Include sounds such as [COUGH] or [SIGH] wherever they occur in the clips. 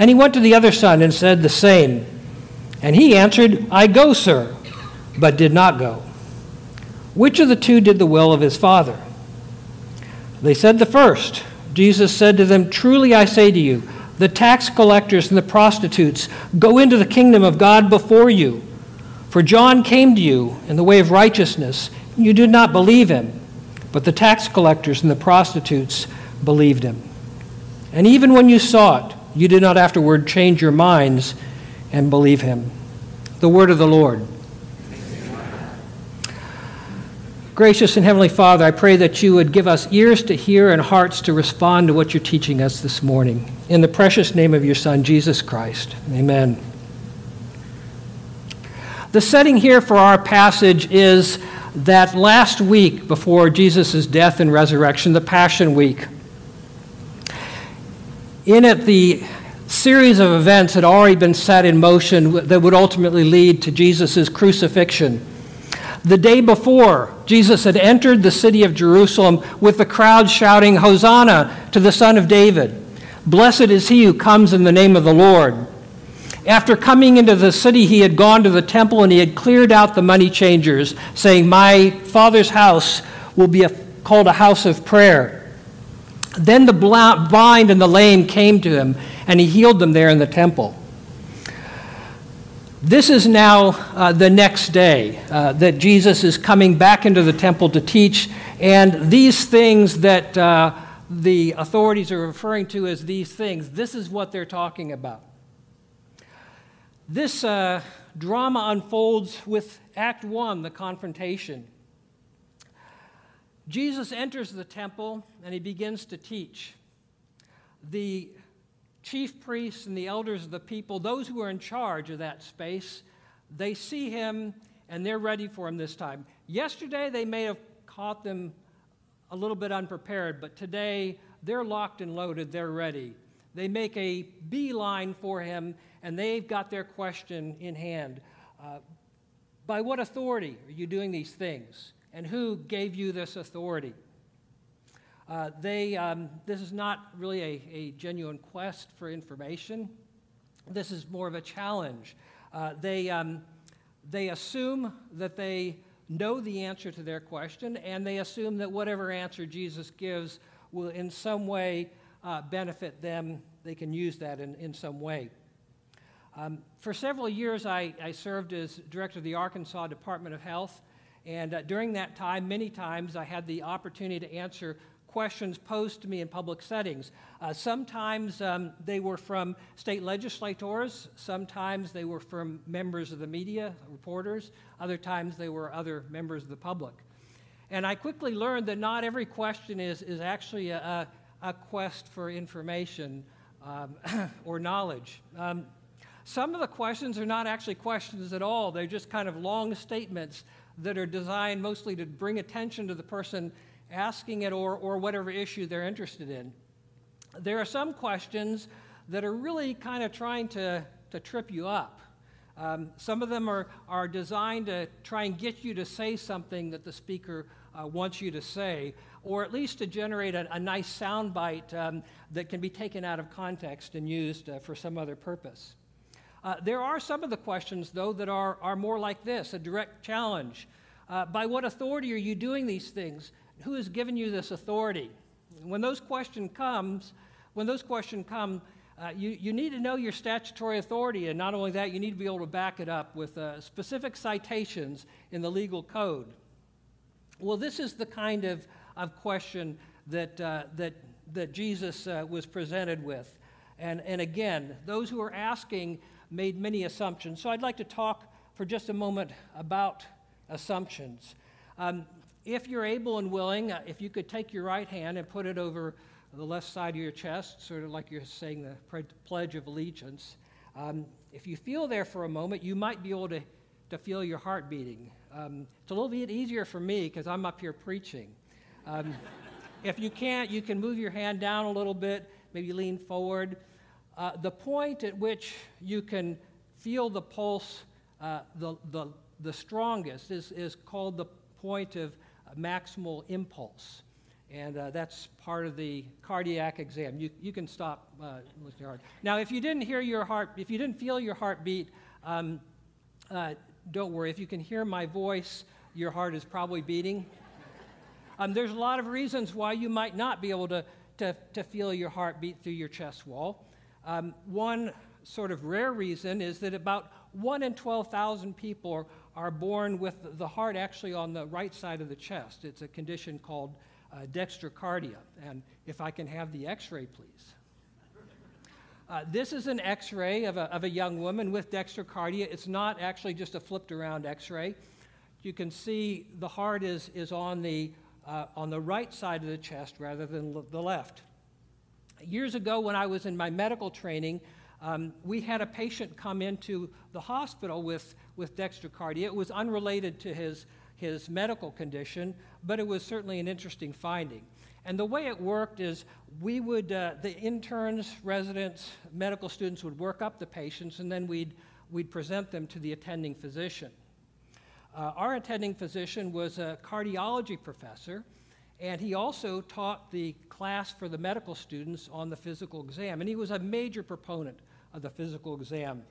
And he went to the other son and said the same. And he answered, I go, sir, but did not go. Which of the two did the will of his father? They said the first. Jesus said to them, Truly I say to you, the tax collectors and the prostitutes go into the kingdom of God before you. For John came to you in the way of righteousness, and you did not believe him, but the tax collectors and the prostitutes believed him. And even when you saw it, you did not afterward change your minds and believe him. The word of the Lord. Gracious and Heavenly Father, I pray that you would give us ears to hear and hearts to respond to what you're teaching us this morning. In the precious name of your Son, Jesus Christ. Amen. The setting here for our passage is that last week before Jesus' death and resurrection, the Passion Week. In it, the series of events had already been set in motion that would ultimately lead to Jesus' crucifixion. The day before, Jesus had entered the city of Jerusalem with the crowd shouting, Hosanna to the Son of David. Blessed is he who comes in the name of the Lord. After coming into the city, he had gone to the temple and he had cleared out the money changers, saying, My father's house will be a, called a house of prayer. Then the blind and the lame came to him, and he healed them there in the temple. This is now uh, the next day uh, that Jesus is coming back into the temple to teach, and these things that uh, the authorities are referring to as these things, this is what they're talking about. This uh, drama unfolds with Act One, the confrontation. Jesus enters the temple and he begins to teach. The chief priests and the elders of the people, those who are in charge of that space, they see him and they're ready for him this time. Yesterday, they may have caught them a little bit unprepared, but today they're locked and loaded, they're ready. They make a beeline for him and they've got their question in hand. Uh, by what authority are you doing these things? And who gave you this authority? Uh, they, um, this is not really a, a, genuine quest for information. This is more of a challenge. Uh, they, um, they assume that they know the answer to their question, and they assume that whatever answer Jesus gives will in some way uh, benefit them. They can use that in, in some way. Um, for several years, I, I, served as director of the Arkansas Department of Health, and uh, during that time, many times I had the opportunity to answer questions posed to me in public settings. Uh, sometimes um, they were from state legislators, sometimes they were from members of the media, reporters, other times they were other members of the public. And I quickly learned that not every question is, is actually a, a quest for information um, [COUGHS] or knowledge. Um, some of the questions are not actually questions at all, they're just kind of long statements that are designed mostly to bring attention to the person asking it or, or whatever issue they're interested in. There are some questions that are really kind of trying to, to trip you up. Um, some of them are, are designed to try and get you to say something that the speaker uh, wants you to say, or at least to generate a, a nice soundbite um, that can be taken out of context and used uh, for some other purpose. Uh, there are some of the questions, though, that are, are more like this a direct challenge. Uh, by what authority are you doing these things? Who has given you this authority? When those questions comes, when those questions come, uh, you, you need to know your statutory authority, and not only that, you need to be able to back it up with uh, specific citations in the legal code. Well, this is the kind of, of question that, uh, that, that Jesus uh, was presented with. And, and again, those who are asking made many assumptions. So I'd like to talk for just a moment about assumptions. Um, if you're able and willing, uh, if you could take your right hand and put it over the left side of your chest, sort of like you're saying the Pledge of Allegiance, um, if you feel there for a moment, you might be able to, to feel your heart beating. Um, it's a little bit easier for me because I'm up here preaching. Um, [LAUGHS] if you can't, you can move your hand down a little bit, maybe lean forward. Uh, the point at which you can feel the pulse uh, the, the, the strongest is, is called the point of maximal impulse. and uh, that's part of the cardiac exam. You, you can stop uh, listening. Now, if you didn't hear your heart, if you didn't feel your heartbeat, um, uh, don't worry. If you can hear my voice, your heart is probably beating. [LAUGHS] Um, there's a lot of reasons why you might not be able to, to, to feel your heart beat through your chest wall. Um, one sort of rare reason is that about 1 in 12,000 people are, born with the heart actually on the right side of the chest. It's a condition called uh, dextrocardia. And if I can have the x ray, please. Uh, this is an x ray of, of a, young woman with dextrocardia. It's not actually just a flipped around x ray. You can see the heart is, is on, the, uh, on the right side of the chest rather than the left. Years ago, when I was in my medical training, um, we had a patient come into the hospital with, with dextrocardia. It was unrelated to his, his medical condition, but it was certainly an interesting finding. And the way it worked is we would, uh, the interns, residents, medical students would work up the patients, and then we'd, we'd present them to the attending physician. Uh, our attending physician was a cardiology professor, and he also taught the class for the medical students on the physical exam, and he was a major proponent of the physical exam.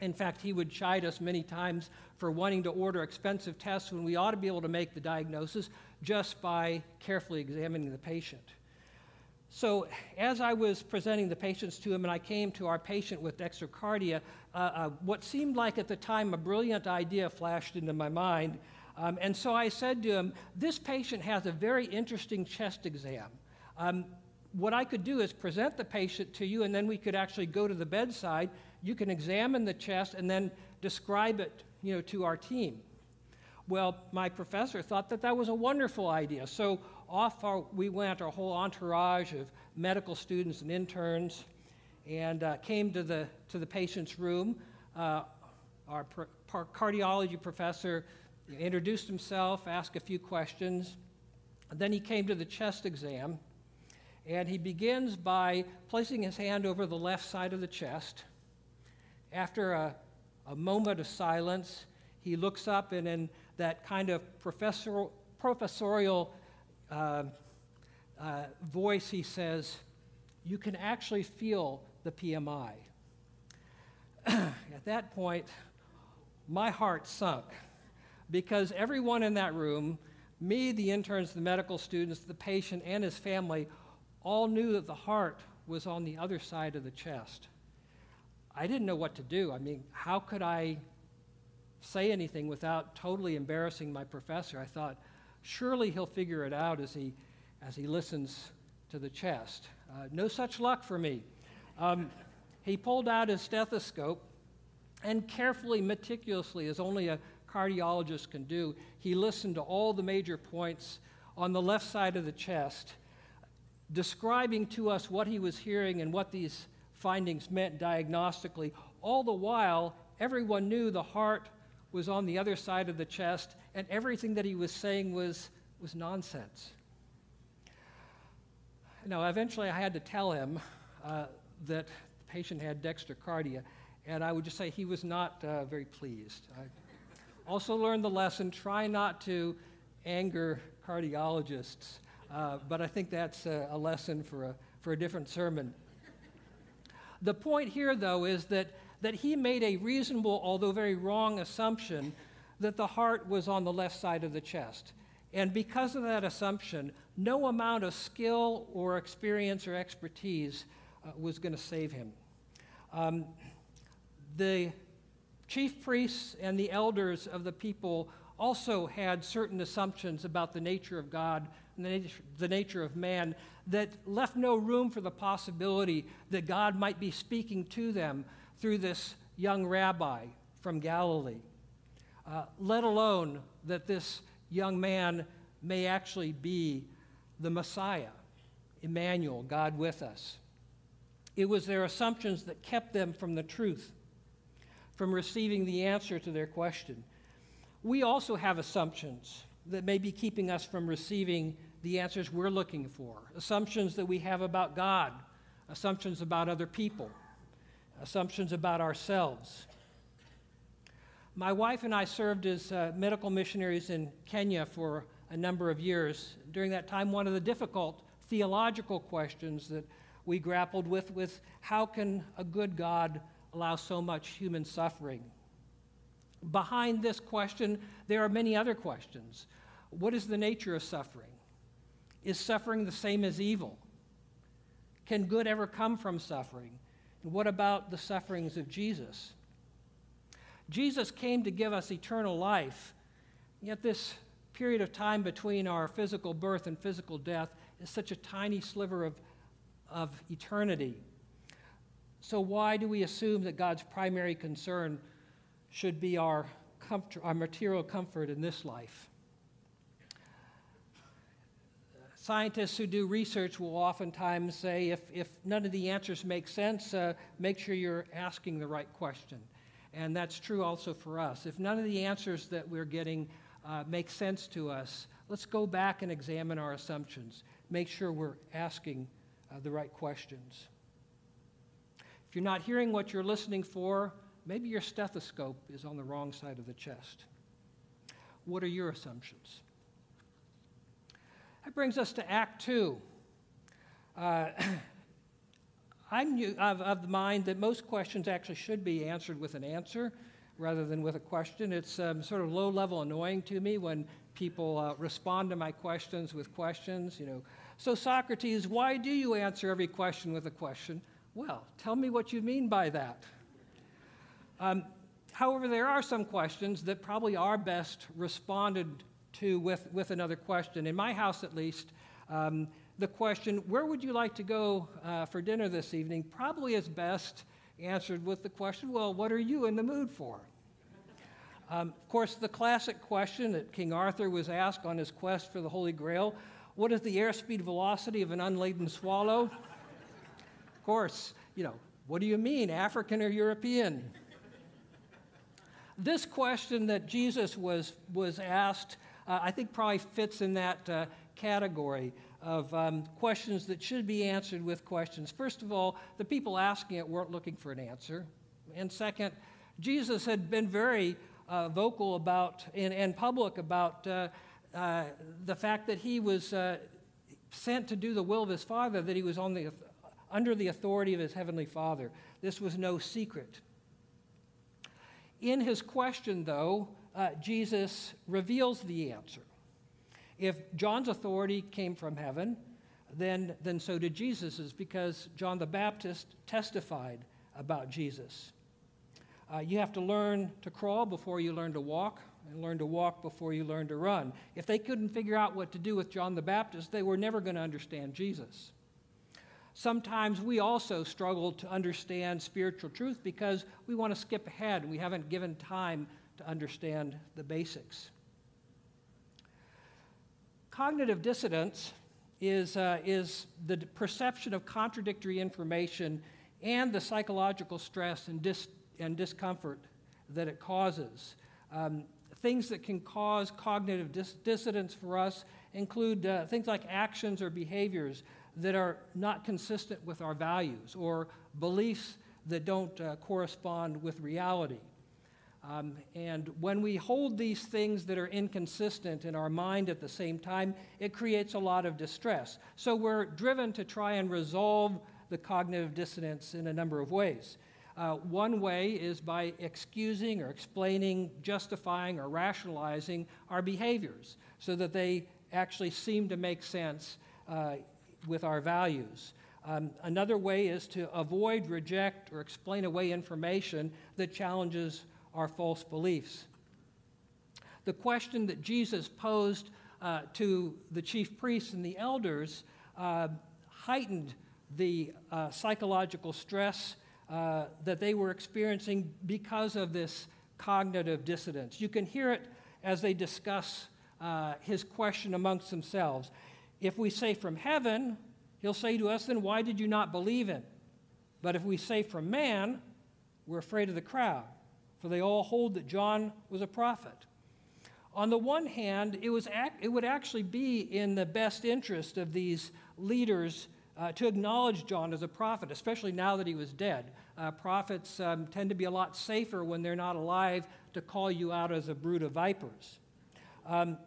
In fact, he would chide us many times for wanting to order expensive tests when we ought to be able to make the diagnosis just by carefully examining the patient. So, as I was presenting the patients to him, and I came to our patient with dextrocardia, uh, uh, what seemed like at the time a brilliant idea flashed into my mind. Um, and so I said to him, This patient has a very interesting chest exam. Um, what I could do is present the patient to you, and then we could actually go to the bedside. You can examine the chest and then describe it you know, to our team. Well, my professor thought that that was a wonderful idea. So off our, we went, our whole entourage of medical students and interns, and uh, came to the, to the patient's room. Uh, our cardiology professor introduced himself, asked a few questions. Then he came to the chest exam, and he begins by placing his hand over the left side of the chest. After a, a moment of silence, he looks up and in that kind of professor, professorial uh, uh, voice, he says, You can actually feel the PMI. [CLEARS THROAT] At that point, my heart sunk because everyone in that room, me, the interns, the medical students, the patient, and his family, all knew that the heart was on the other side of the chest. I didn't know what to do. I mean, how could I say anything without totally embarrassing my professor? I thought, surely he'll figure it out as he, as he listens to the chest. Uh, no such luck for me. Um, he pulled out his stethoscope and carefully, meticulously, as only a cardiologist can do, he listened to all the major points on the left side of the chest describing to us what he was hearing and what these findings meant diagnostically. All the while, everyone knew the heart was on the other side of the chest, and everything that he was saying was, was nonsense. Now, eventually, I had to tell him uh, that the patient had dextrocardia, and I would just say he was not uh, very pleased. I also learned the lesson try not to anger cardiologists. Uh, but I think that's a, a lesson for a, for a different sermon. The point here, though, is that, that he made a reasonable, although very wrong, assumption that the heart was on the left side of the chest. And because of that assumption, no amount of skill or experience or expertise uh, was going to save him. Um, the chief priests and the elders of the people also had certain assumptions about the nature of God and the nature, the nature of man that left no room for the possibility that God might be speaking to them through this young rabbi from Galilee, uh, let alone that this young man may actually be the Messiah, Emmanuel, God with us. It was their assumptions that kept them from the truth, from receiving the answer to their question. We also have assumptions that may be keeping us from receiving the answers we're looking for, assumptions that we have about God, assumptions about other people, assumptions about ourselves. My wife and I served as uh, medical missionaries in Kenya for a number of years. During that time, one of the difficult theological questions that we grappled with was how can a good God allow so much human suffering? Behind this question, there are many other questions. What is the nature of suffering? Is suffering the same as evil? Can good ever come from suffering? And what about the sufferings of Jesus? Jesus came to give us eternal life, yet this period of time between our physical birth and physical death is such a tiny sliver of, of eternity. So, why do we assume that God's primary concern should be our, comfort, our material comfort in this life? Scientists who do research will oftentimes say if, if none of the answers make sense, uh, make sure you're asking the right question. And that's true also for us. If none of the answers that we're getting uh, make sense to us, let's go back and examine our assumptions. Make sure we're asking uh, the right questions. If you're not hearing what you're listening for, maybe your stethoscope is on the wrong side of the chest. What are your assumptions? That brings us to Act Two. Uh, [CLEARS THROAT] I'm of, of, the mind that most questions actually should be answered with an answer rather than with a question. It's um, sort of low level annoying to me when people uh, respond to my questions with questions. You know, so Socrates, why do you answer every question with a question? Well, tell me what you mean by that. Um, however, there are some questions that probably are best responded to with, with another question. In my house, at least, um, the question, Where would you like to go uh, for dinner this evening? probably is best answered with the question, Well, what are you in the mood for? Um, of course, the classic question that King Arthur was asked on his quest for the Holy Grail what is the airspeed velocity of an unladen swallow? Of course, you know, what do you mean, African or European? this question that Jesus was, was asked, uh, I think, probably fits in that uh, category of um, questions that should be answered with questions. First of all, the people asking it weren't looking for an answer. And second, Jesus had been very uh, vocal about and, and public about uh, uh, the fact that he was uh, sent to do the will of his Father, that he was on the, under the authority of his heavenly Father. This was no secret. In his question, though, uh, Jesus reveals the answer. If John's authority came from heaven, then, then so did Jesus's, because John the Baptist testified about Jesus. Uh, you have to learn to crawl before you learn to walk, and learn to walk before you learn to run. If they couldn't figure out what to do with John the Baptist, they were never going to understand Jesus. Sometimes we also struggle to understand spiritual truth because we want to skip ahead and we haven't given time to understand the basics. Cognitive dissonance is, uh, is the perception of contradictory information and the psychological stress and, dis- and discomfort that it causes. Um, things that can cause cognitive dis- dissonance for us include uh, things like actions or behaviors that are not consistent with our values or beliefs that don't uh, correspond with reality. Um, and when we hold these things that are inconsistent in our mind at the same time, it creates a lot of distress. So we're driven to try and resolve the cognitive dissonance in a number of ways. Uh, one way is by excusing or explaining, justifying, or rationalizing our behaviors so that they actually seem to make sense uh, with our values. Um, another way is to avoid, reject, or explain away information that challenges our false beliefs. The question that Jesus posed uh, to the chief priests and the elders uh, heightened the uh, psychological stress uh, that they were experiencing because of this cognitive dissonance. You can hear it as they discuss uh, his question amongst themselves. If we say from heaven, he'll say to us, then why did you not believe him? But if we say from man, we're afraid of the crowd for they all hold that John was a prophet. On the one hand, it, was it would actually be in the best interest of these leaders uh, to acknowledge John as a prophet, especially now that he was dead. Uh, prophets um, tend to be a lot safer when they're not alive to call you out as a brood of vipers. Um,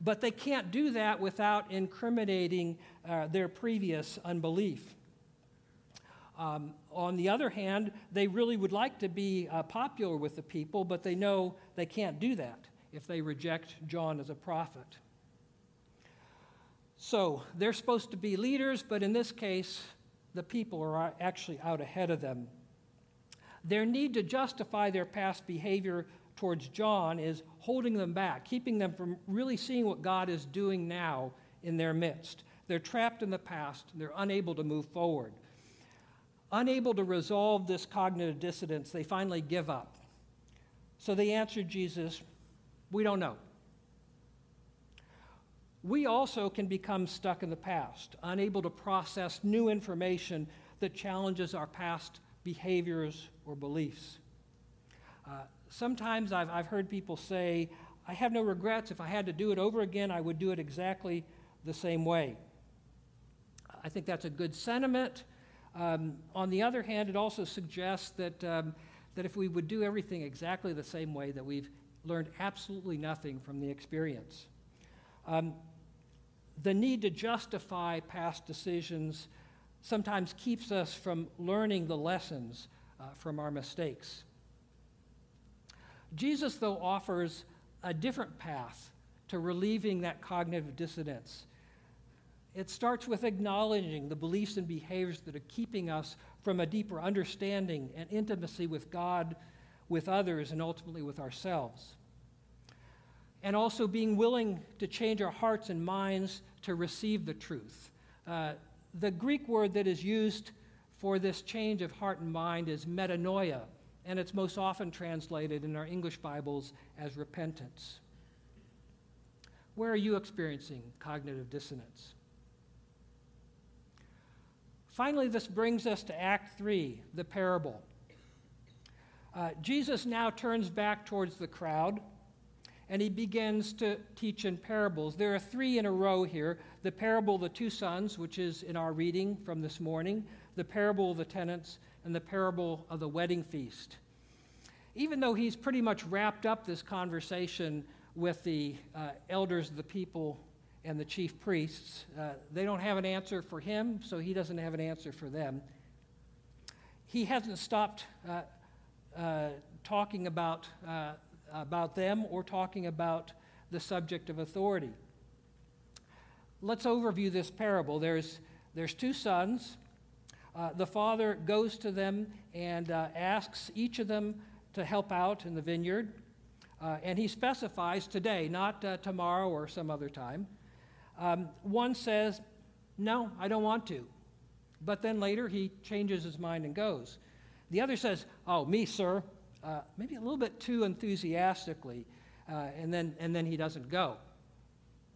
but they can't do that without incriminating uh, their previous unbelief. Um, on the other hand, they really would like to be uh, popular with the people, but they know they can't do that if they reject John as a prophet. So they're supposed to be leaders, but in this case, the people are actually out ahead of them. Their need to justify their past behavior towards John is holding them back, keeping them from really seeing what God is doing now in their midst. They're trapped in the past, they're unable to move forward. Unable to resolve this cognitive dissonance, they finally give up. So they answered Jesus, We don't know. We also can become stuck in the past, unable to process new information that challenges our past behaviors or beliefs. Uh, sometimes I've, I've heard people say, I have no regrets. If I had to do it over again, I would do it exactly the same way. I think that's a good sentiment. Um, on the other hand, it also suggests that, um, that if we would do everything exactly the same way, that we've learned absolutely nothing from the experience. Um, the need to justify past decisions sometimes keeps us from learning the lessons uh, from our mistakes. Jesus, though, offers a different path to relieving that cognitive dissonance it starts with acknowledging the beliefs and behaviors that are keeping us from a deeper understanding and intimacy with God, with others, and ultimately with ourselves. And also being willing to change our hearts and minds to receive the truth. Uh, the Greek word that is used for this change of heart and mind is metanoia, and it's most often translated in our English Bibles as repentance. Where are you experiencing cognitive dissonance? Finally, this brings us to Act 3, the parable. Uh, Jesus now turns back towards the crowd and he begins to teach in parables. There are three in a row here the parable of the two sons, which is in our reading from this morning, the parable of the tenants, and the parable of the wedding feast. Even though he's pretty much wrapped up this conversation with the uh, elders of the people and the chief priests. Uh, they don't have an answer for him, so he doesn't have an answer for them. He hasn't stopped uh, uh, talking about, uh, about them or talking about the subject of authority. Let's overview this parable. There's, there's two sons. Uh, the father goes to them and uh, asks each of them to help out in the vineyard. and he specifies today, not tomorrow or some other time. Um, one says, No, I don't want to. But then later he changes his mind and goes. The other says, Oh, me, sir. Uh, maybe a little bit too enthusiastically. Uh, and, then, and then he doesn't go.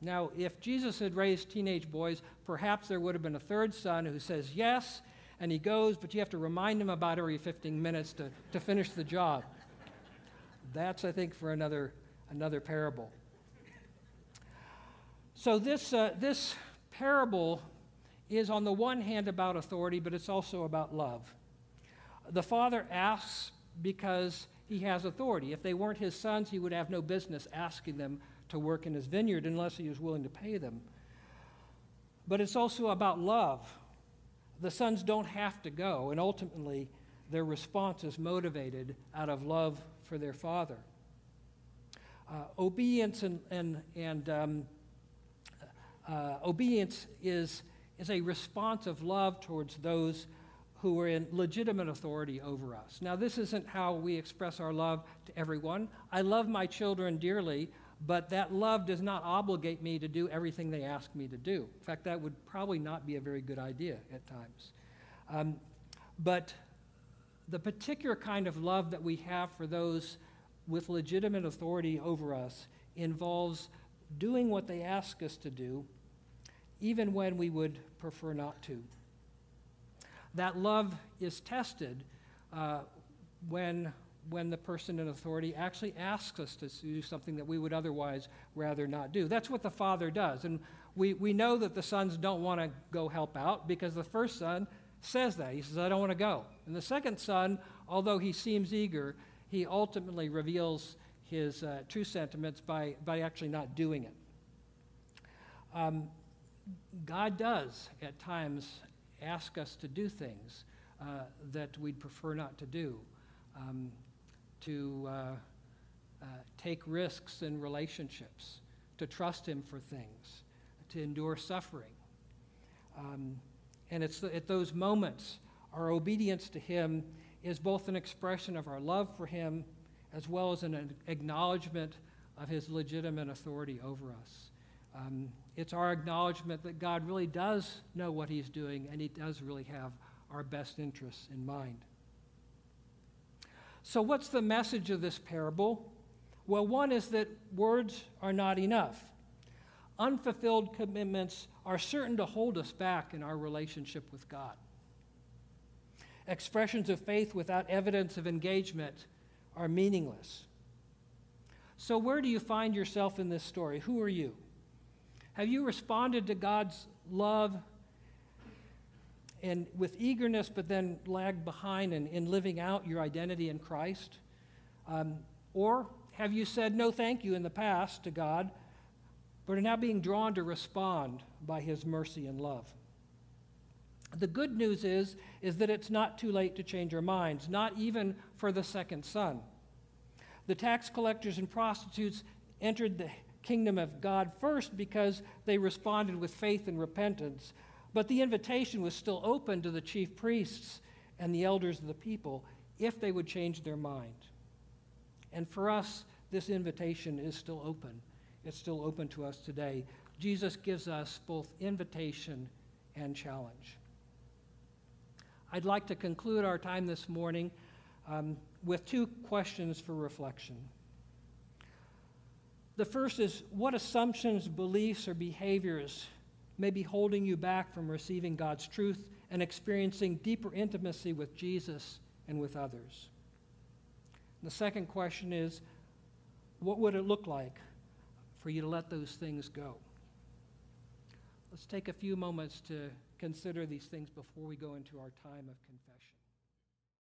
Now, if Jesus had raised teenage boys, perhaps there would have been a third son who says yes, and he goes, but you have to remind him about every 15 minutes to, to finish the job. That's, I think, for another, another parable. So, this, uh, this parable is, on the one hand, about authority, but it's also about love. The father asks because he has authority. If they weren't his sons, he would have no business asking them to work in his vineyard unless he was willing to pay them. But it's also about love. The sons don't have to go, and ultimately, their response is motivated out of love for their father. Uh, obedience and, and, and um, uh, obedience is, is a response of love towards those who are in legitimate authority over us. Now, this isn't how we express our love to everyone. I love my children dearly, but that love does not obligate me to do everything they ask me to do. In fact, that would probably not be a very good idea at times. Um, but the particular kind of love that we have for those with legitimate authority over us involves doing what they ask us to do even when we would prefer not to. That love is tested uh, when, when the person in authority actually asks us to do something that we would otherwise rather not do. That's what the father does. And we, we know that the sons don't want to go help out because the first son says that. He says, I don't want to go. And the second son, although he seems eager, he ultimately reveals his uh, true sentiments by, by actually not doing it. Um, God does at times ask us to do things uh, that we'd prefer not to do, um, to uh, uh, take risks in relationships, to trust Him for things, to endure suffering. Um, and it's at those moments our obedience to Him is both an expression of our love for Him as well as an acknowledgement of His legitimate authority over us. Um, it's our acknowledgement that God really does know what He's doing and He does really have our best interests in mind. So, what's the message of this parable? Well, one is that words are not enough. Unfulfilled commitments are certain to hold us back in our relationship with God. Expressions of faith without evidence of engagement are meaningless. So, where do you find yourself in this story? Who are you? Have you responded to God's love and with eagerness, but then lagged behind in, in living out your identity in Christ? Um, or have you said no thank you in the past to God, but are now being drawn to respond by His mercy and love? The good news is, is that it's not too late to change our minds, not even for the second son. The tax collectors and prostitutes entered the kingdom of God first because they responded with faith and repentance. But the invitation was still open to the chief priests and the elders of the people if they would change their mind. And for us, this invitation is still open. It's still open to us today. Jesus gives us both invitation and challenge. I'd like to conclude our time this morning um, with two questions for reflection. The first is what assumptions, beliefs, or behaviors may be holding you back from receiving God's truth and experiencing deeper intimacy with Jesus and with others? The second question is what would it look like for you to let those things go? Let's take a few moments to consider these things before we go into our time of confession.